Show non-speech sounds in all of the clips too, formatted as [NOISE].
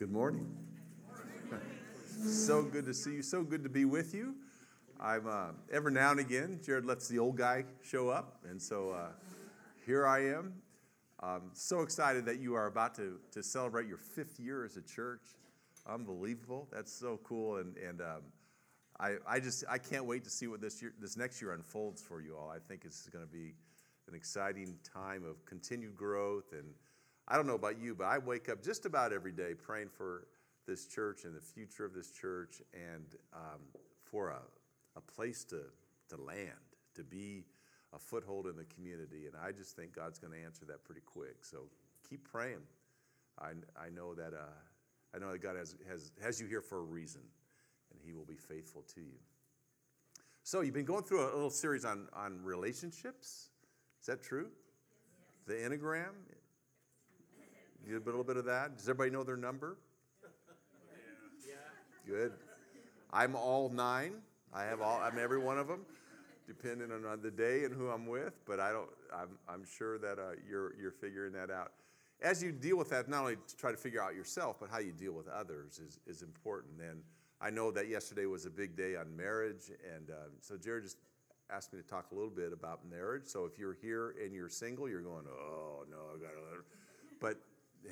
Good morning. so good to see you. So good to be with you. I'm uh, every now and again, Jared lets the old guy show up, and so uh, here I am. I'm so excited that you are about to, to celebrate your fifth year as a church. Unbelievable. That's so cool, and and um, I I just I can't wait to see what this year this next year unfolds for you all. I think it's going to be an exciting time of continued growth and I don't know about you, but I wake up just about every day praying for this church and the future of this church and um, for a, a place to, to land, to be a foothold in the community. And I just think God's going to answer that pretty quick. So keep praying. I, I know that uh, I know that God has, has, has you here for a reason, and He will be faithful to you. So you've been going through a little series on, on relationships. Is that true? Yes. The Enneagram. You did a little bit of that. Does everybody know their number? Yeah. Good. I'm all nine. I have all. I'm every one of them, depending on the day and who I'm with. But I don't. I'm, I'm sure that uh, you're you're figuring that out. As you deal with that, not only to try to figure out yourself, but how you deal with others is is important. And I know that yesterday was a big day on marriage, and uh, so Jared just asked me to talk a little bit about marriage. So if you're here and you're single, you're going, oh no, I got to. But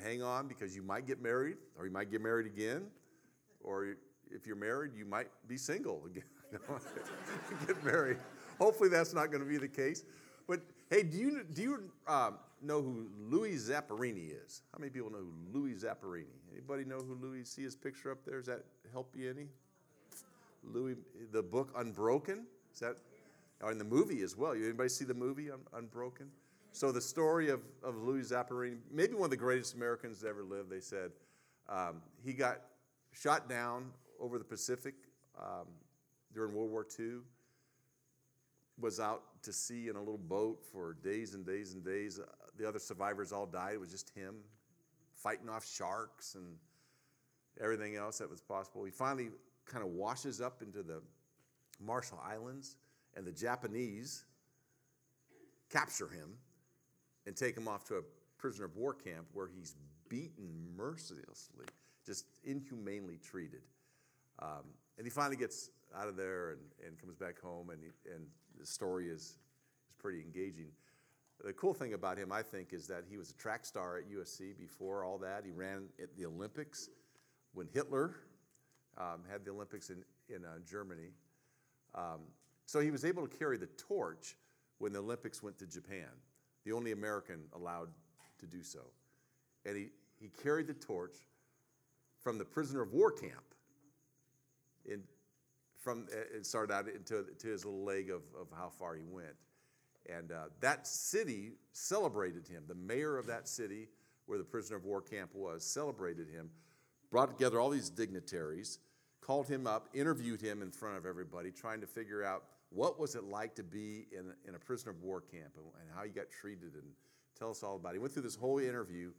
hang on because you might get married or you might get married again. Or if you're married, you might be single again. [LAUGHS] [LAUGHS] get married. Hopefully, that's not going to be the case. But hey, do you, do you um, know who Louis Zamperini is? How many people know who Louis Zamperini? Anybody know who Louis? See his picture up there? Does that help you any? Louis, the book Unbroken. Is that? Oh, in the movie as well. Anybody see the movie Unbroken? So the story of, of Louis Zamperini, maybe one of the greatest Americans that ever lived, they said. Um, he got shot down over the Pacific um, during World War II, was out to sea in a little boat for days and days and days. Uh, the other survivors all died. It was just him fighting off sharks and everything else that was possible. He finally kind of washes up into the Marshall Islands, and the Japanese capture him and take him off to a prisoner of war camp where he's beaten mercilessly, just inhumanely treated. Um, and he finally gets out of there and, and comes back home, and, he, and the story is, is pretty engaging. The cool thing about him, I think, is that he was a track star at USC before all that. He ran at the Olympics when Hitler um, had the Olympics in, in uh, Germany. Um, so he was able to carry the torch when the Olympics went to Japan the only American allowed to do so. And he, he carried the torch from the prisoner of war camp. In, from it started out into to his little leg of, of how far he went. And uh, that city celebrated him. The mayor of that city, where the prisoner of war camp was, celebrated him, brought together all these dignitaries, called him up, interviewed him in front of everybody, trying to figure out what was it like to be in, in a prisoner of war camp and, and how you got treated? And tell us all about it. He went through this whole interview,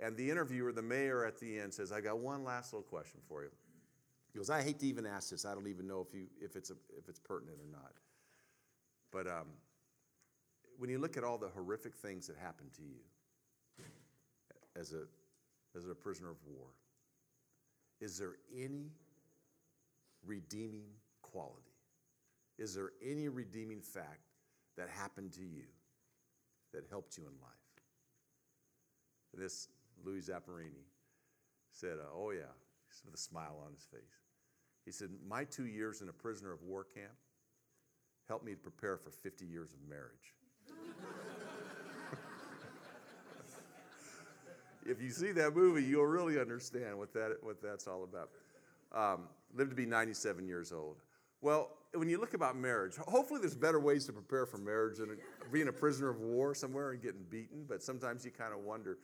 and the interviewer, the mayor at the end, says, I got one last little question for you. He goes, I hate to even ask this. I don't even know if, you, if, it's, a, if it's pertinent or not. But um, when you look at all the horrific things that happened to you as a, as a prisoner of war, is there any redeeming quality? Is there any redeeming fact that happened to you that helped you in life? And this Louis Zamperini said, uh, Oh, yeah, with a smile on his face. He said, My two years in a prisoner of war camp helped me to prepare for 50 years of marriage. [LAUGHS] if you see that movie, you'll really understand what, that, what that's all about. Um, lived to be 97 years old. Well, when you look about marriage, hopefully there's better ways to prepare for marriage than being a prisoner of war somewhere and getting beaten, but sometimes you kind of wonder.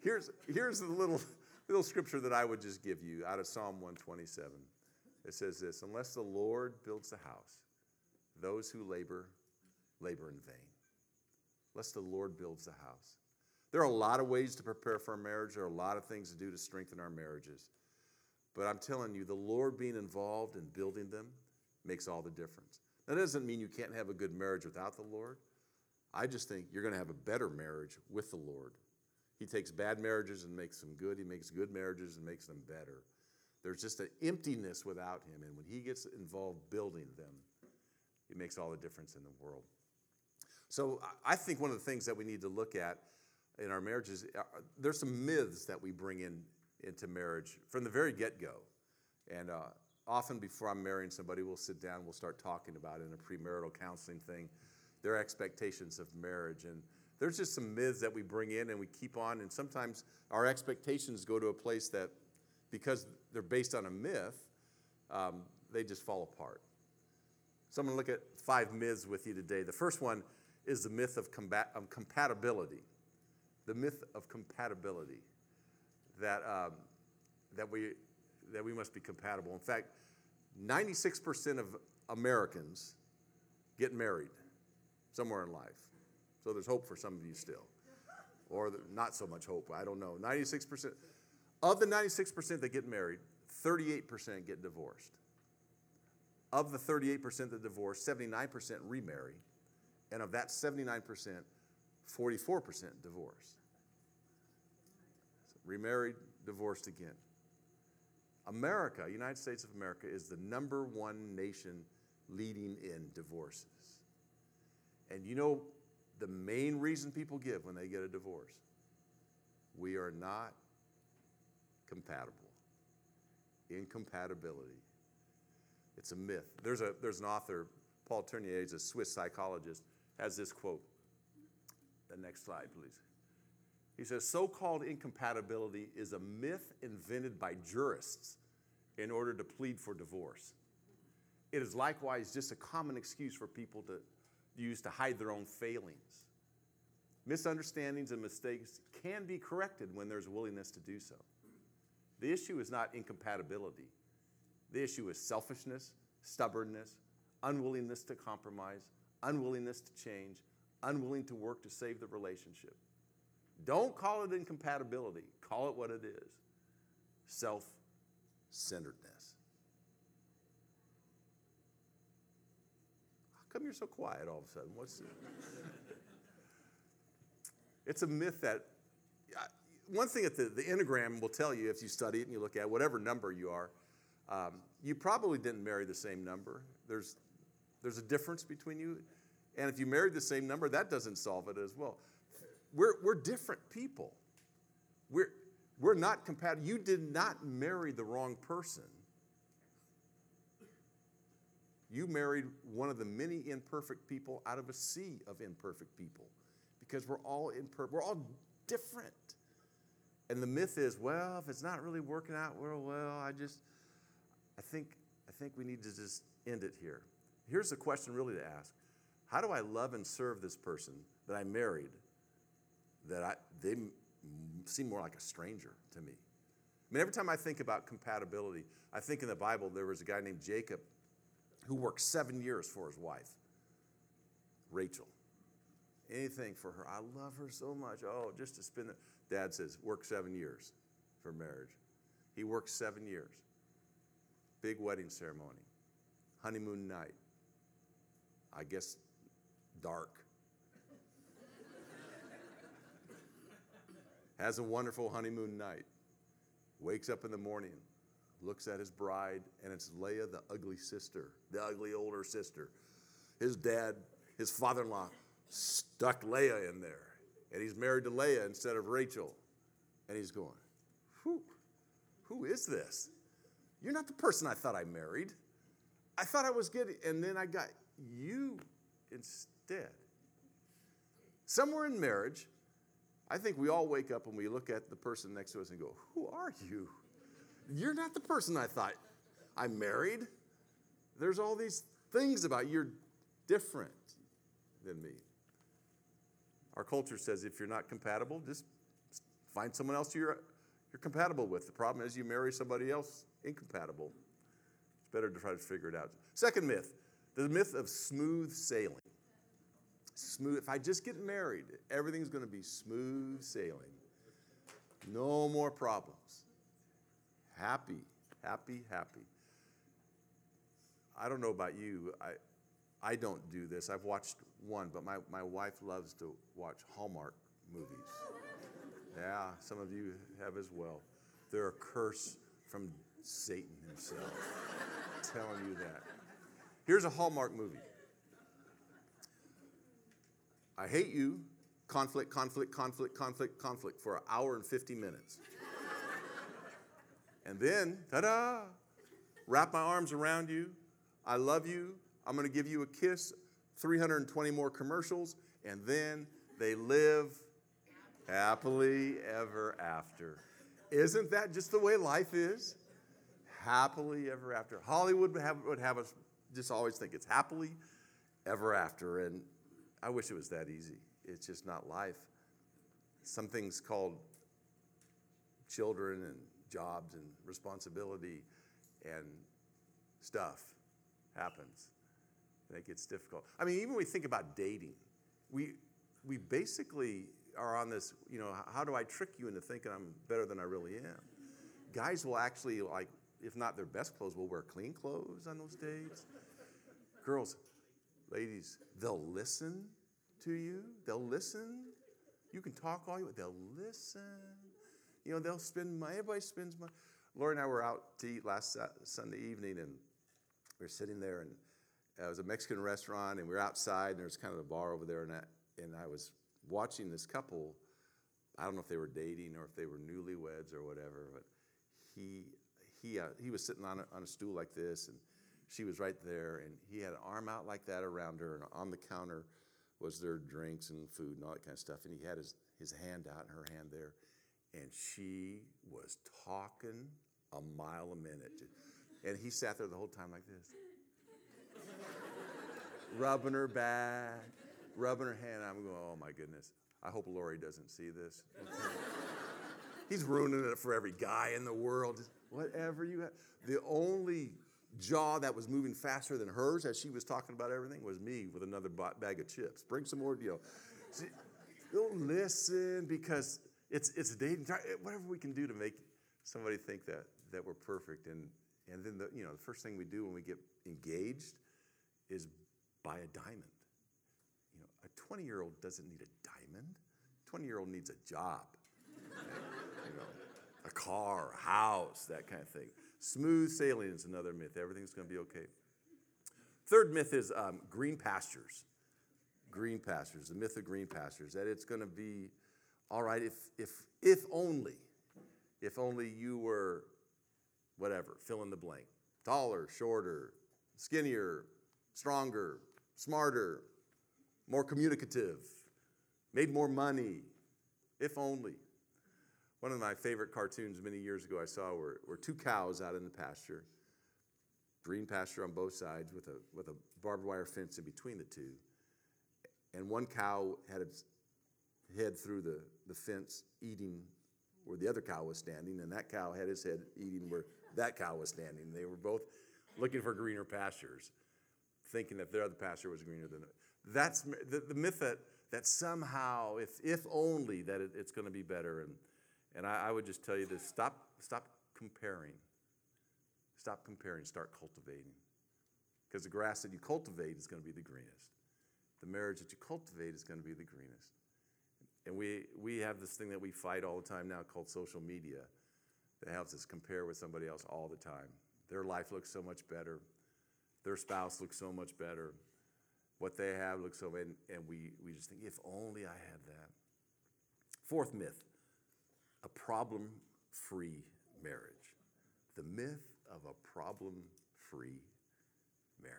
Here's, here's the little, little scripture that I would just give you out of Psalm 127. It says this Unless the Lord builds the house, those who labor, labor in vain. Unless the Lord builds the house. There are a lot of ways to prepare for a marriage, there are a lot of things to do to strengthen our marriages. But I'm telling you, the Lord being involved in building them, makes all the difference. That doesn't mean you can't have a good marriage without the Lord. I just think you're going to have a better marriage with the Lord He takes bad marriages and makes them good. He makes good marriages and makes them better. There's just an emptiness without him. And when he gets involved building them, it makes all the difference in the world. So I think one of the things that we need to look at in our marriages, uh, there's some myths that we bring in into marriage from the very get-go. And uh, often before I'm marrying somebody, we'll sit down, we'll start talking about it in a premarital counseling thing, their expectations of marriage. And there's just some myths that we bring in and we keep on. And sometimes our expectations go to a place that, because they're based on a myth, um, they just fall apart. So I'm going to look at five myths with you today. The first one is the myth of, combat, compatibility. The myth of compatibility. That, um, that, we, that we must be compatible. In fact, 96% of Americans get married somewhere in life. So there's hope for some of you still. Or not so much hope, I don't know. 96%. Of the 96% that get married, 38% get divorced. Of the 38% that divorce, 79% remarry. And of that 79%, 44% divorce. So remarried, divorced again. America, United States of America, is the number one nation leading in divorces. And you know the main reason people give when they get a divorce? We are not compatible. Incompatibility. It's a myth. There's, a, there's an author, Paul Tournier, is a Swiss psychologist, has this quote. The next slide, please. He says, so called incompatibility is a myth invented by jurists in order to plead for divorce. It is likewise just a common excuse for people to use to hide their own failings. Misunderstandings and mistakes can be corrected when there's willingness to do so. The issue is not incompatibility. The issue is selfishness, stubbornness, unwillingness to compromise, unwillingness to change, unwilling to work to save the relationship. Don't call it incompatibility, call it what it is self centeredness. How come you're so quiet all of a sudden? What's [LAUGHS] It's a myth that one thing that the, the Enneagram will tell you if you study it and you look at whatever number you are, um, you probably didn't marry the same number. There's, there's a difference between you. And if you married the same number, that doesn't solve it as well. We're, we're different people. We're, we're not compatible. You did not marry the wrong person. You married one of the many imperfect people out of a sea of imperfect people because we're all imperfect. We're all different. And the myth is, well, if it's not really working out well, well, I just, I think, I think we need to just end it here. Here's the question really to ask. How do I love and serve this person that I married that I, they seem more like a stranger to me? I mean, every time I think about compatibility, I think in the Bible there was a guy named Jacob who worked seven years for his wife, Rachel anything for her. I love her so much. Oh, just to spend it. Dad says, work seven years for marriage. He worked seven years. Big wedding ceremony, honeymoon night. I guess dark. Has a wonderful honeymoon night. Wakes up in the morning, looks at his bride, and it's Leah, the ugly sister, the ugly older sister. His dad, his father in law, stuck Leah in there. And he's married to Leah instead of Rachel. And he's going, Whew, who is this? You're not the person I thought I married. I thought I was getting, and then I got you instead. Somewhere in marriage, I think we all wake up and we look at the person next to us and go, Who are you? You're not the person I thought I'm married. There's all these things about you. you're different than me. Our culture says if you're not compatible, just find someone else you're, you're compatible with. The problem is you marry somebody else incompatible. It's better to try to figure it out. Second myth the myth of smooth sailing. Smooth, if I just get married, everything's going to be smooth sailing. No more problems. Happy, happy, happy. I don't know about you. I, I don't do this. I've watched one, but my, my wife loves to watch Hallmark movies. Yeah, some of you have as well. They're a curse from Satan himself. [LAUGHS] telling you that. Here's a Hallmark movie. I hate you, conflict, conflict, conflict, conflict, conflict for an hour and 50 minutes. and then, ta da, wrap my arms around you. I love you. I'm going to give you a kiss. 320 more commercials. And then they live happily ever after. Isn't that just the way life is? Happily ever after. Hollywood would have, would have us just always think it's happily ever after. And I wish it was that easy. It's just not life. Some things called children and jobs and responsibility and stuff happens. And it gets difficult. I mean, even when we think about dating, we, we basically are on this, you know, how do I trick you into thinking I'm better than I really am? Guys will actually, like, if not their best clothes, will wear clean clothes on those dates. Girls, ladies, they'll listen to you. They'll listen. You can talk all you want. They'll listen. You know, they'll spend money. Everybody spends money. Lori and I were out to eat last Sunday evening, and we were sitting there, and it was a Mexican restaurant, and we were outside, and there's kind of a bar over there, and I, and I was watching this couple. I don't know if they were dating or if they were newlyweds or whatever, but he he uh, he was sitting on a, on a stool like this, and she was right there, and he had an arm out like that around her, and on the counter was their drinks and food and all that kind of stuff, and he had his his hand out and her hand there, and she was talking a mile a minute, and he sat there the whole time like this, [LAUGHS] rubbing her back rubbing her hand. I'm going, oh my goodness. I hope Lori doesn't see this. [LAUGHS] He's ruining it for every guy in the world. Whatever you have. The only jaw that was moving faster than hers as she was talking about everything was me with another bag of chips. Bring some more, you know. Don't listen because it's it's a dating. Eh, whatever we can do to make somebody think that that we're perfect, and and then the you know the first thing we do when we get engaged is buy a diamond. You know, a 20 year old doesn't need a diamond. 20 year old needs a job, [LAUGHS] you know, a car, a house, that kind of thing. Smooth sailing is another myth. Everything's going to be okay. Third myth is um, green pastures. Green pastures, the myth of green pastures, that it's going to be all right if, if, if only, if only you were whatever, fill in the blank. Taller, shorter, skinnier, stronger, smarter, more communicative, made more money, if only. One of my favorite cartoons many years ago I saw were, were two cows out in the pasture, green pasture on both sides with a, with a barbed wire fence in between the two. And one cow had its head through the, the fence eating where the other cow was standing, and that cow had his head eating where that cow was standing. They were both looking for greener pastures, thinking that their other pasture was greener than that's the, the myth that, that somehow, if, if only, that it, it's going to be better. And, and I, I would just tell you to stop, stop comparing. Stop comparing, start cultivating. Because the grass that you cultivate is going to be the greenest. The marriage that you cultivate is going to be the greenest. And we, we have this thing that we fight all the time now called social media that helps us compare with somebody else all the time. Their life looks so much better. Their spouse looks so much better what they have looks so, and, and we, we just think, if only I had that. Fourth myth a problem free marriage. The myth of a problem free marriage.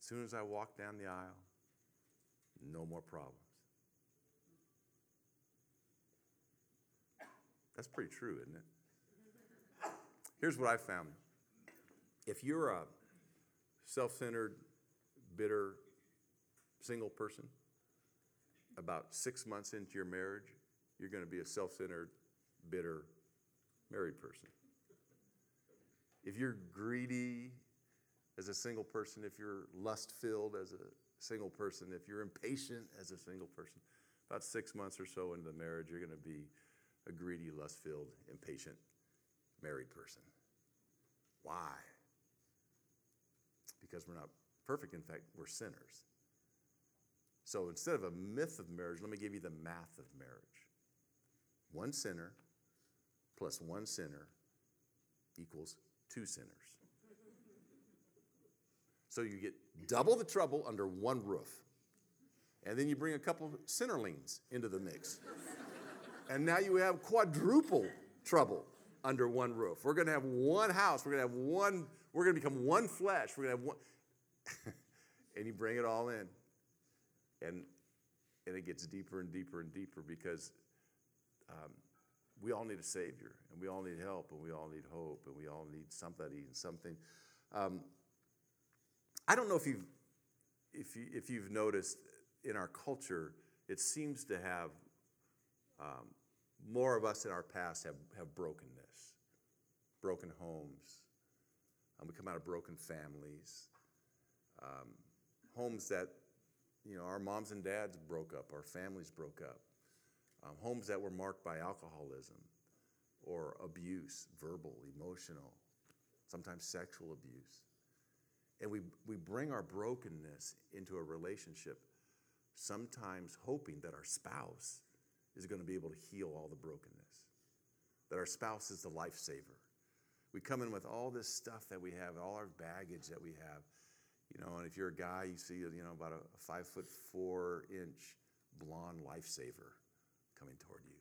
As soon as I walk down the aisle, no more problems. That's pretty true, isn't it? Here's what I found. If you're a self centered, bitter single person, about six months into your marriage, you're going to be a self centered, bitter married person. If you're greedy as a single person, if you're lust filled as a single person, if you're impatient as a single person, about six months or so into the marriage, you're going to be a greedy, lust filled, impatient married person. Why? because we're not perfect. In fact, we're sinners. So instead of a myth of marriage, let me give you the math of marriage. One sinner plus one sinner equals two sinners. So you get double the trouble under one roof. And then you bring a couple of sinnerlings into the mix. and now you have quadruple trouble under one roof. We're going to have one house. We're going to have one, we're going to become one flesh. We're going to have one. [LAUGHS] and you bring it all in. And, and it gets deeper and deeper and deeper because um, we all need a Savior, and we all need help, and we all need hope, and we all need somebody and something. Um, I don't know if you've, if, you, if you've noticed in our culture, it seems to have um, more of us in our past have, have brokenness, broken homes. Um, we come out of broken families, um, homes that, you know, our moms and dads broke up, our families broke up, um, homes that were marked by alcoholism or abuse, verbal, emotional, sometimes sexual abuse. And we, we bring our brokenness into a relationship, sometimes hoping that our spouse is going to be able to heal all the brokenness, that our spouse is the lifesaver. We come in with all this stuff that we have, all our baggage that we have. You know, and if you're a guy, you see, you know, about a five foot four inch blonde lifesaver coming toward you.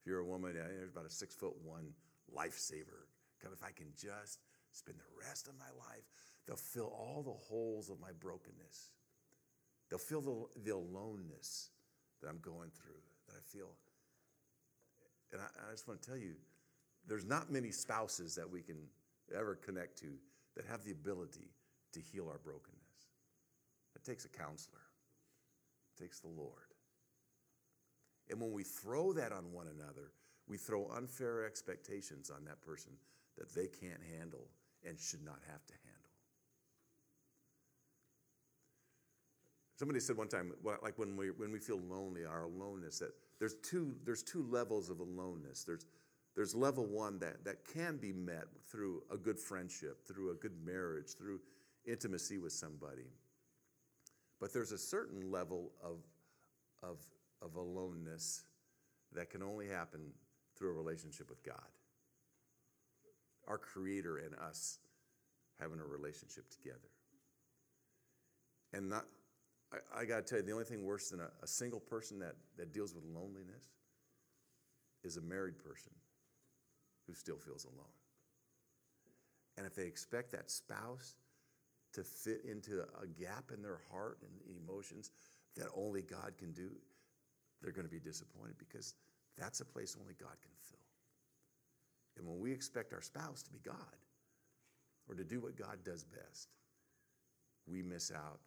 If you're a woman, there's about a six foot one lifesaver. Come, if I can just spend the rest of my life, they'll fill all the holes of my brokenness. They'll fill the, the aloneness that I'm going through that I feel. And I, I just want to tell you, there's not many spouses that we can ever connect to that have the ability to heal our brokenness. It takes a counselor, it takes the Lord. And when we throw that on one another, we throw unfair expectations on that person that they can't handle and should not have to handle. Somebody said one time, like when we, when we feel lonely, our aloneness, that there's two, there's two levels of aloneness. There's, there's level one that, that can be met through a good friendship, through a good marriage, through intimacy with somebody. But there's a certain level of, of, of aloneness that can only happen through a relationship with God. Our Creator and us having a relationship together. And not, I, I got to tell you, the only thing worse than a, a single person that, that deals with loneliness is a married person who still feels alone. And if they expect that spouse to fit into a gap in their heart and emotions that only God can do, they're going to be disappointed because that's a place only God can fill. And when we expect our spouse to be God or to do what God does best, we miss out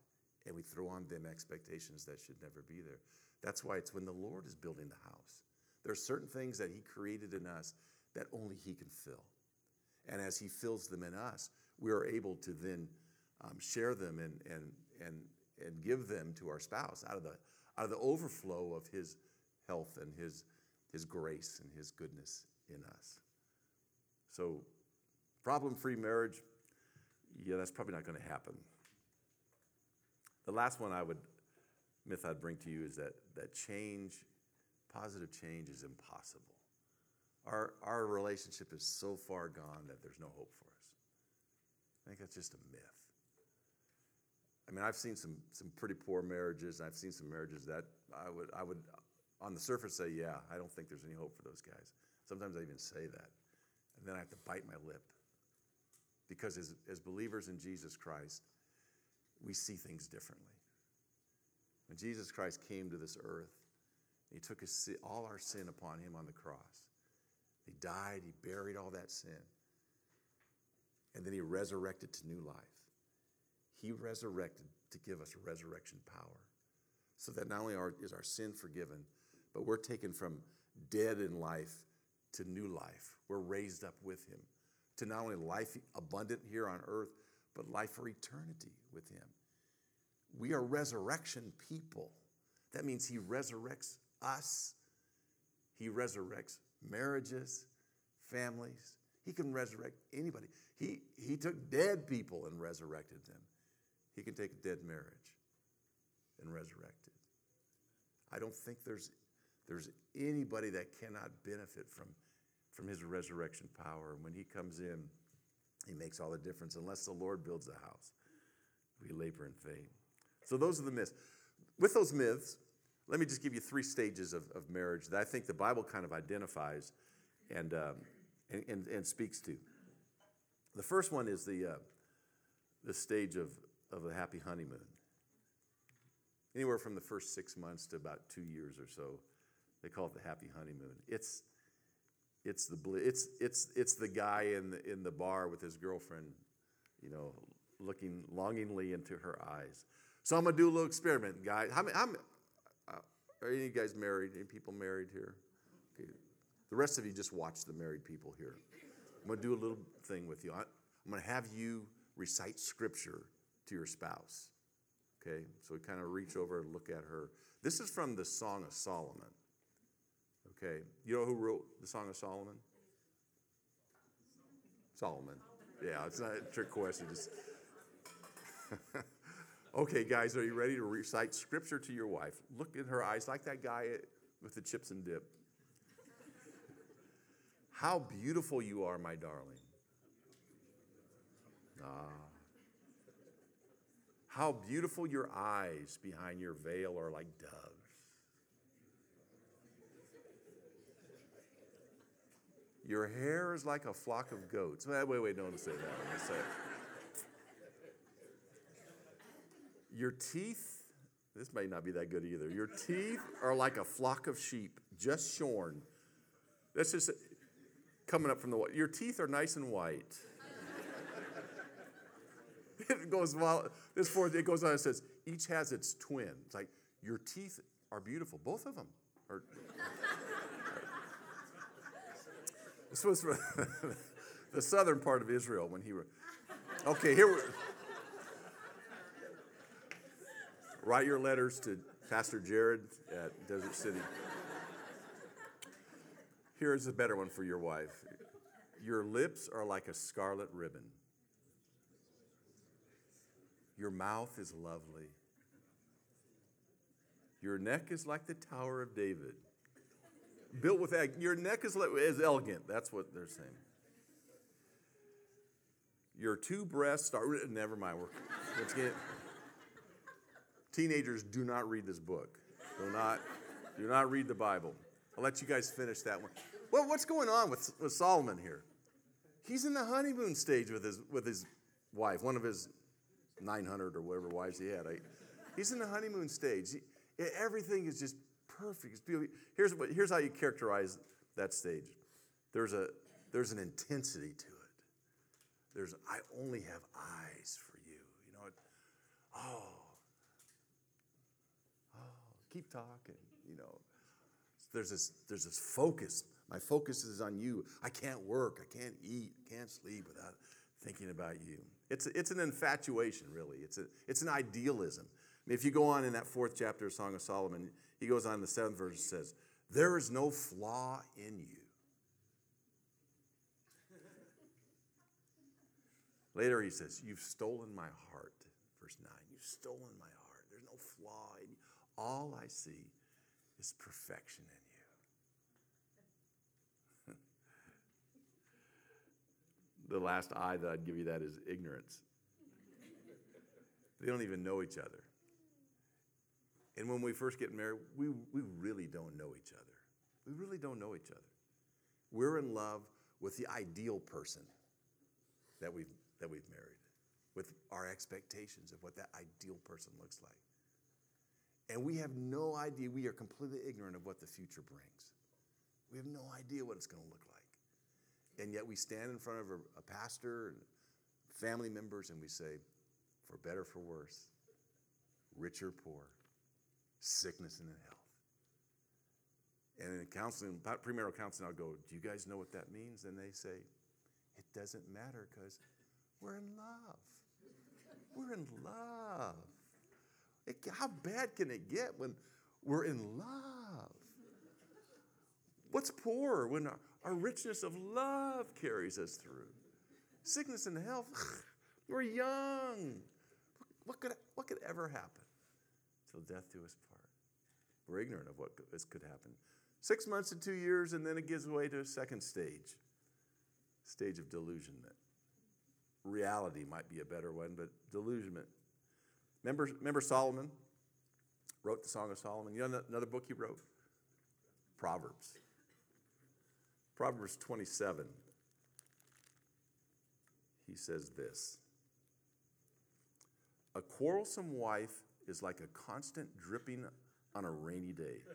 and we throw on them expectations that should never be there. That's why it's when the Lord is building the house. There are certain things that He created in us that only He can fill. And as He fills them in us, we are able to then um, share them and, and, and, and give them to our spouse out of the, out of the overflow of His health and His, his grace and His goodness in us. So, problem free marriage, yeah, that's probably not going to happen. The last one I would, myth I'd bring to you is that, that change, positive change is impossible. Our, our relationship is so far gone that there's no hope for us. I think that's just a myth. I mean, I've seen some, some pretty poor marriages, and I've seen some marriages that I would, I would, on the surface, say, yeah, I don't think there's any hope for those guys. Sometimes I even say that. And then I have to bite my lip. Because as, as believers in Jesus Christ, we see things differently. When Jesus Christ came to this earth, he took his, all our sin upon him on the cross. He died, he buried all that sin, and then he resurrected to new life. He resurrected to give us resurrection power so that not only is our sin forgiven, but we're taken from dead in life to new life. We're raised up with him to not only life abundant here on earth, but life for eternity with Him. We are resurrection people. That means He resurrects us, He resurrects marriages, families. He can resurrect anybody. He, he took dead people and resurrected them. He can take a dead marriage and resurrect it. I don't think there's, there's anybody that cannot benefit from, from his resurrection power. And when he comes in, he makes all the difference. Unless the Lord builds a house, we labor in vain. So those are the myths. With those myths, let me just give you three stages of, of marriage that I think the Bible kind of identifies and, um, and, and, and, speaks to. The first one is the, uh, the stage of, of a happy honeymoon. Anywhere from the first six months to about two years or so, they call it the happy honeymoon. It's, it's, the, it's, it's, it's the guy in the, in the bar with his girlfriend, you know, looking longingly into her eyes. So I'm gonna do a little experiment, guys. How many, how many, uh, are any of you guys married? Any people married here? Okay. The rest of you just watch the married people here. I'm gonna do a little thing with you. I'm gonna have you recite scripture to your spouse. Okay, so we kind of reach over and look at her. This is from the Song of Solomon. Okay, you know who wrote the Song of Solomon? Solomon. Yeah, it's not a trick question. Just [LAUGHS] Okay, guys, are you ready to recite scripture to your wife? Look in her eyes like that guy with the chips and dip. How beautiful you are, my darling. Ah. How beautiful your eyes behind your veil are like doves. Your hair is like a flock of goats. Wait, wait, wait, don't say that. Say Your teeth, this may not be that good either. Your teeth are like a flock of sheep just shorn. That's just coming up from the water. Your teeth are nice and white. [LAUGHS] it goes well. This fourth, it goes on. It says each has its twin. It's like your teeth are beautiful, both of them. Are, this was for [LAUGHS] the southern part of Israel when he were. Okay, here. we Write your letters to Pastor Jared at Desert City. Here's a better one for your wife. Your lips are like a scarlet ribbon. Your mouth is lovely. Your neck is like the Tower of David. Built with. Your neck is, is elegant. That's what they're saying. Your two breasts are. Never mind. We're, let's get. Teenagers, do not read this book. Do not, do not read the Bible. I'll let you guys finish that one. Well, what's going on with, with Solomon here? He's in the honeymoon stage with his, with his wife, one of his 900 or whatever wives he had. I, he's in the honeymoon stage. He, everything is just perfect. Here's, what, here's how you characterize that stage there's, a, there's an intensity to it. There's, I only have eyes for you. You know, oh, oh, keep talking, you know. There's this, there's this focus. My focus is on you. I can't work. I can't eat. I can't sleep without thinking about you. It's, it's an infatuation, really. It's, a, it's an idealism. If you go on in that fourth chapter of Song of Solomon, he goes on in the seventh verse and says, There is no flaw in you. Later he says, You've stolen my heart. Verse 9, you've stolen my heart. There's no flaw in you. All I see is perfection in you. The last I that I'd give you that is ignorance. they don't even know each other. And when we first get married, we, we really don't know each other. We really don't know each other. We're in love with the ideal person that we've, that we've married, with our expectations of what that ideal person looks like. And we have no idea, we are completely ignorant of what the future brings. We have no idea what it's going to look like. And yet we stand in front of a, a pastor and family members and we say, for better, for worse, rich or poor, sickness and health. And in counseling, premarital counseling, I'll go, Do you guys know what that means? And they say, It doesn't matter because we're in love. We're in love. It, how bad can it get when we're in love? What's poor when our richness of love carries us through? Sickness and health, [SIGHS] we're young. What could, what could ever happen? Till death do us part. We're ignorant of what could happen. Six months to two years, and then it gives way to a second stage stage of delusionment. Reality might be a better one, but delusionment. Remember, remember Solomon wrote the Song of Solomon? You know another book he wrote? Proverbs. Proverbs 27. He says this A quarrelsome wife is like a constant dripping on a rainy day. [LAUGHS]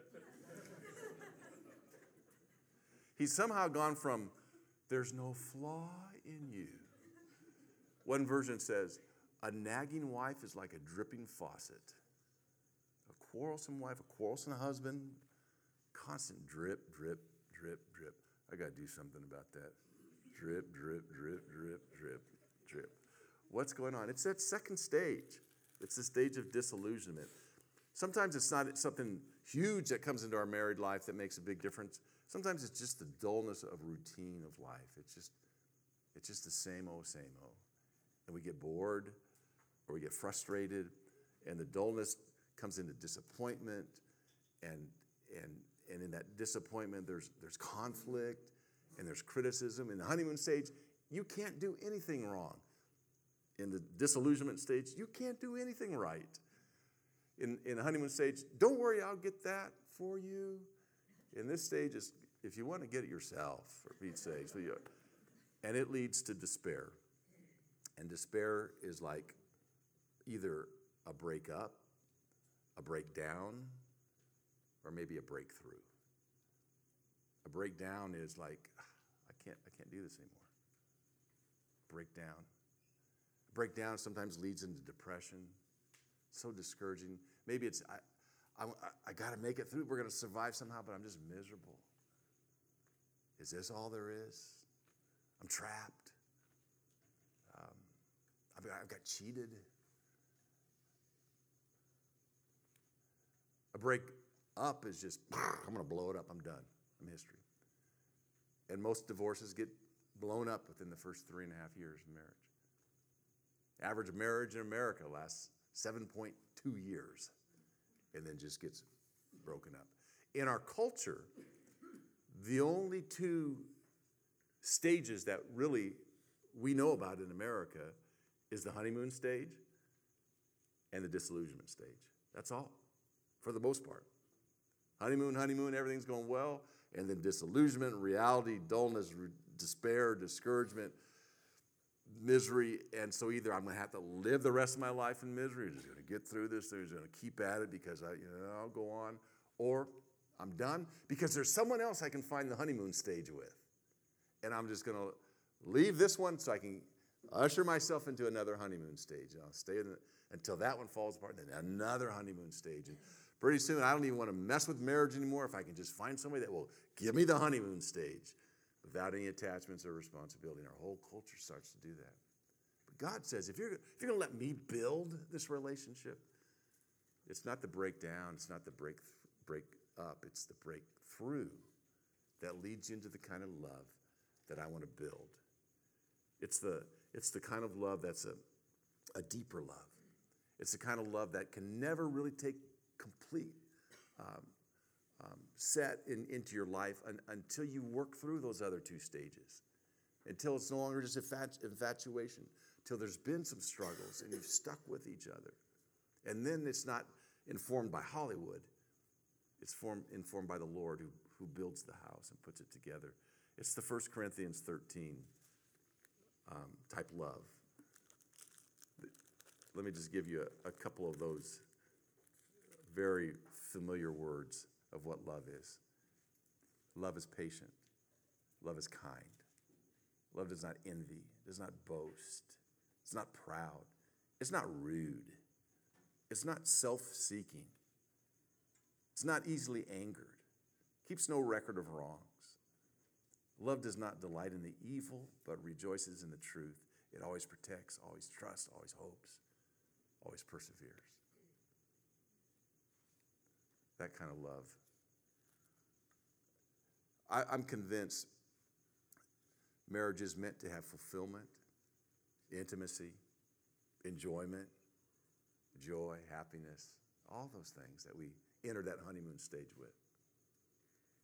He's somehow gone from there's no flaw in you. One version says, a nagging wife is like a dripping faucet. A quarrelsome wife, a quarrelsome husband, constant drip, drip, drip, drip. I got to do something about that. Drip, drip, drip, drip, drip, drip. What's going on? It's that second stage. It's the stage of disillusionment. Sometimes it's not something huge that comes into our married life that makes a big difference. Sometimes it's just the dullness of routine of life. It's just, it's just the same old, same old. And we get bored or we get frustrated, and the dullness comes into disappointment, and, and, and in that disappointment, there's, there's conflict and there's criticism. In the honeymoon stage, you can't do anything wrong. In the disillusionment stage, you can't do anything right. In, in the honeymoon stage, don't worry, I'll get that for you. In this stage, is if you want to get it yourself, for Pete's sake. And it leads to despair. And despair is like either a breakup, a breakdown, or maybe a breakthrough. A breakdown is like, I can't, I can't do this anymore. Breakdown. Breakdown sometimes leads into depression. So discouraging. Maybe it's, I, I, I got to make it through. We're going to survive somehow, but I'm just miserable. Is this all there is? I'm trapped. Um, I've, I've got cheated. A break up is just, [LAUGHS] I'm going to blow it up. I'm done. I'm history. And most divorces get blown up within the first three and a half years of marriage. Average marriage in America lasts 7.2 years and then just gets broken up. In our culture, the only two stages that really we know about in America is the honeymoon stage and the disillusionment stage. That's all, for the most part. Honeymoon, honeymoon, everything's going well, and then disillusionment, reality, dullness, despair, discouragement, misery. And so either I'm going to have to live the rest of my life in misery, or just going to get through this, or just going to keep at it because I, you know, I'll go on, or I'm done because there's someone else I can find the honeymoon stage with. And I'm just going to leave this one so I can usher myself into another honeymoon stage. And I'll stay in the, until that one falls apart, and then another honeymoon stage. And pretty soon, I don't even want to mess with marriage anymore if I can just find somebody that will give me the honeymoon stage without any attachments or responsibility. And our whole culture starts to do that. But God says, if you're, if you're going to let me build this relationship, it's not the breakdown, it's not the break, break up, it's the breakthrough that leads you into the kind of love that I want to build. It's the, it's the kind of love that's a, a deeper love. It's the kind of love that can never really take complete um, um, set in, into your life un, until you work through those other two stages, until it's no longer just infatuation, until there's been some struggles and you've stuck with each other. And then it's not informed by Hollywood, it's formed, informed by the Lord who, who builds the house and puts it together. It's the 1 Corinthians 13 um, type love. Let me just give you a, a couple of those very familiar words of what love is. Love is patient. Love is kind. Love does not envy, does not boast, it's not proud, it's not rude, it's not self seeking. It's not easily angered, keeps no record of wrongs. Love does not delight in the evil, but rejoices in the truth. It always protects, always trusts, always hopes, always perseveres. That kind of love. I, am convinced marriage is meant to have fulfillment, intimacy, enjoyment, joy, happiness, all those things that we enter that honeymoon stage with.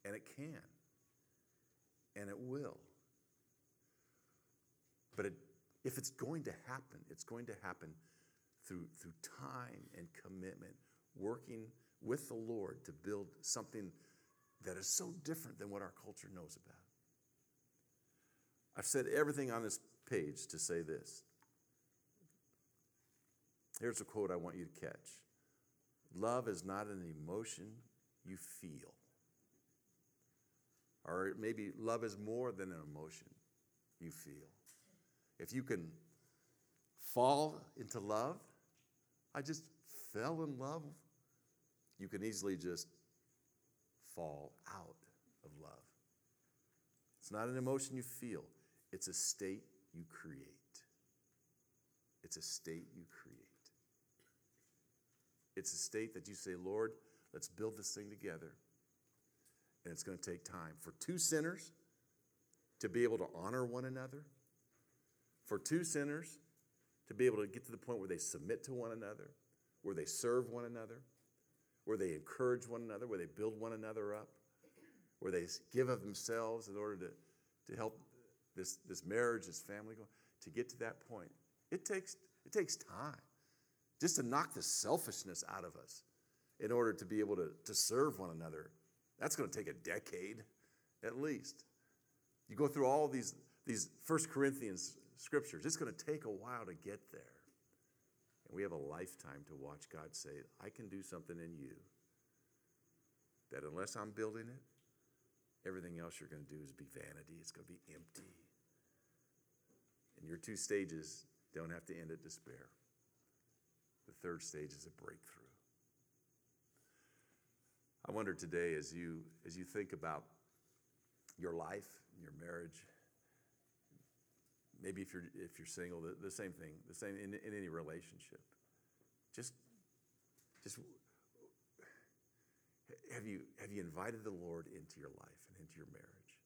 And it can. And it will. But it, if it's going to happen, it's going to happen through, through time and commitment, working with the Lord to build something that is so different than what our culture knows about. I've said everything on this page to say this. Here's a quote I want you to catch Love is not an emotion you feel. Or maybe love is more than an emotion you feel. If you can fall into love, I just fell in love, you can easily just fall out of love. It's not an emotion you feel, it's a state you create. It's a state you create. It's a state that you say, Lord, let's build this thing together. And it's going to take time for two sinners to be able to honor one another, for two sinners to be able to get to the point where they submit to one another, where they serve one another, where they encourage one another, where they build one another up, where they give of themselves in order to, to help this, this marriage, this family go, to get to that point. It takes, it takes time just to knock the selfishness out of us in order to be able to, to serve one another. That's going to take a decade at least. You go through all these, these First Corinthians scriptures, it's going to take a while to get there. And we have a lifetime to watch God say, I can do something in you that unless I'm building it, everything else you're going to do is be vanity. It's going to be empty. And your two stages don't have to end at despair. The third stage is a breakthrough. I wonder today, as you as you think about your life, your marriage, maybe if you're if you're single, the, the same thing, the same in, in any relationship. Just just have you have you invited the Lord into your life and into your marriage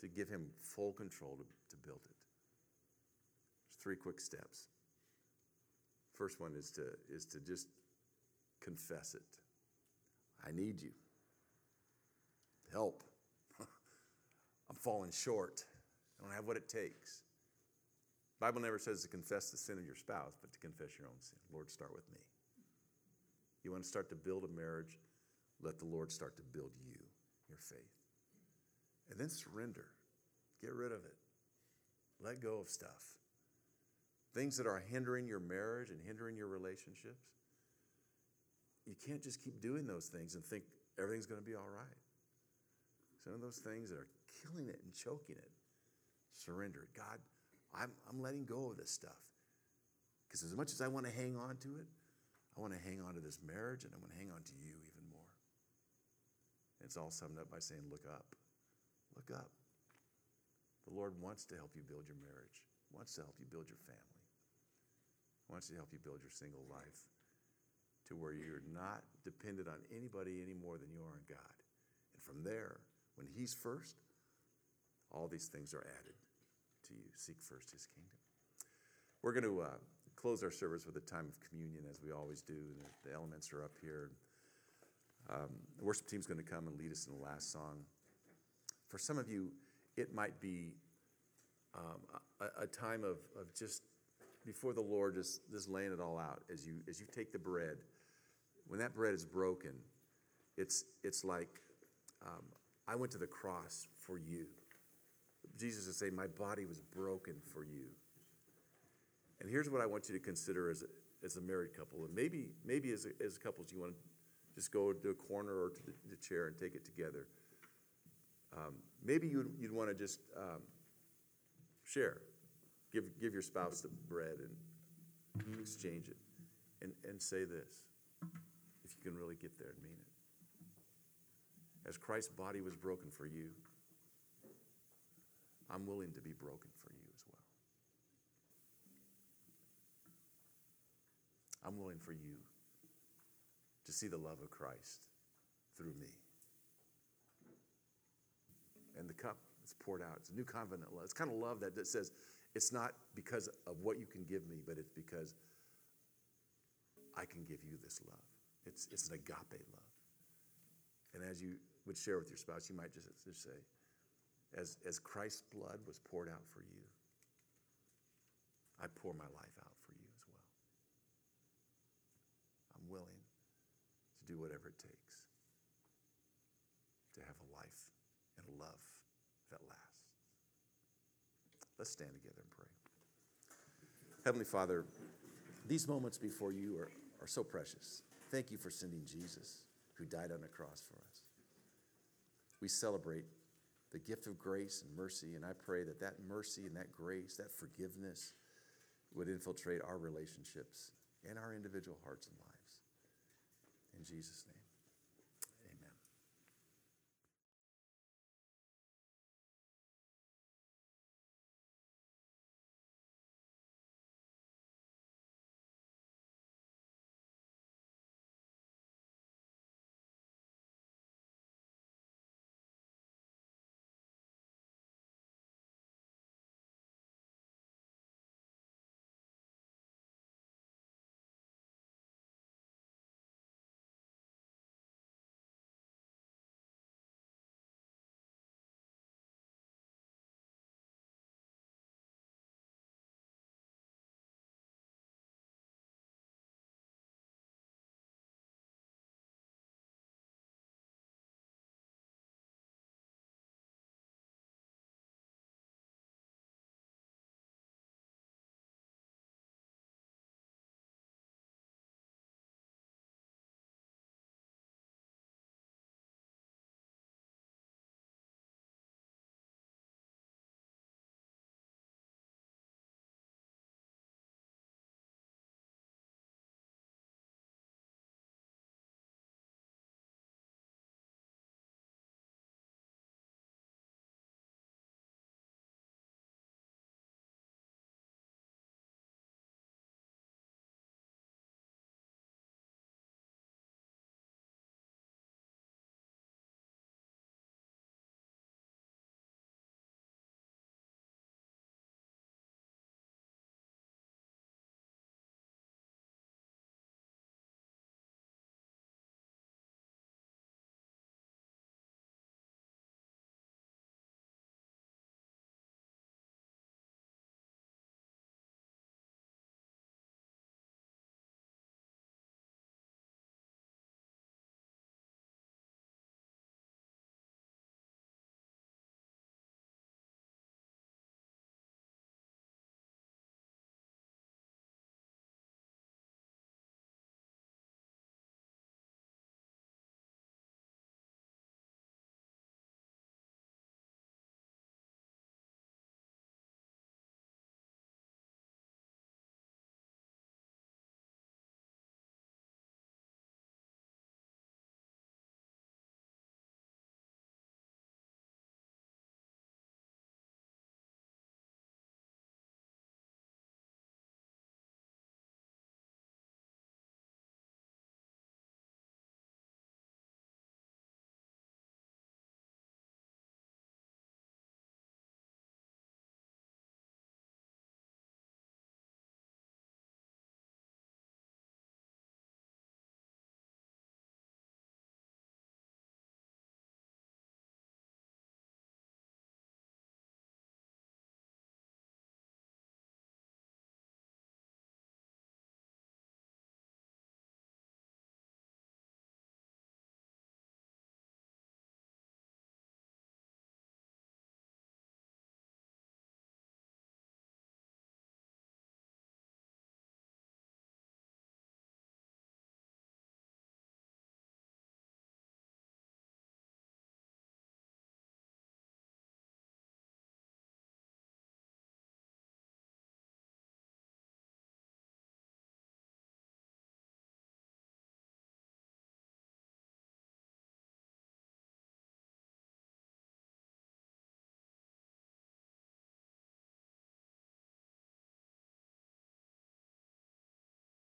to give him full control to, to build it? There's three quick steps. First one is to, is to just confess it. I need you. Help. [LAUGHS] I'm falling short. I don't have what it takes. The Bible never says to confess the sin of your spouse, but to confess your own sin. Lord, start with me. You want to start to build a marriage? Let the Lord start to build you, your faith. And then surrender. Get rid of it. Let go of stuff things that are hindering your marriage and hindering your relationships, you can't just keep doing those things and think everything's going to be all right. Some of those things that are killing it and choking it, surrender. God, I'm, I'm letting go of this stuff. Because as much as I want to hang on to it, I want to hang on to this marriage and I want to hang on to you even more. And it's all summed up by saying, Look up. Look up. The Lord wants to help you build your marriage, wants to help you build your family wants to help you build your single life to where you're not dependent on anybody any more than you are on God. And from there, when He's first, all these things are added to you. Seek first His kingdom. We're going to uh, close our service with a time of communion, as we always do. The, the elements are up here. Um, the worship team's going to come and lead us in the last song. For some of you, it might be um, a, a, time of, of just before the Lord, just, just laying it all out as you, as you take the bread. When that bread is broken, it's, it's like um, I went to the cross for you. Jesus is saying, My body was broken for you. And here's what I want you to consider as a, as a married couple. And maybe, maybe as, a, as couples, you want to just go to a corner or to the, the chair and take it together. Um, maybe you'd, you'd want to just um, share Give, give your spouse the bread and exchange it. And, and say this, if you can really get there and mean it. As Christ's body was broken for you, I'm willing to be broken for you as well. I'm willing for you to see the love of Christ through me. And the cup is poured out. It's a new covenant love. It's kind of love that, that says, it's not because of what you can give me, but it's because I can give you this love. It's, it's an agape love. And as you would share with your spouse, you might just, just say, as, as Christ's blood was poured out for you, I pour my life out for you as well. I'm willing to do whatever it takes to have a life and a love that lasts. Let's stand together and pray. Heavenly Father, these moments before you are, are so precious. Thank you for sending Jesus, who died on the cross for us. We celebrate the gift of grace and mercy, and I pray that that mercy and that grace, that forgiveness, would infiltrate our relationships and our individual hearts and lives. In Jesus' name.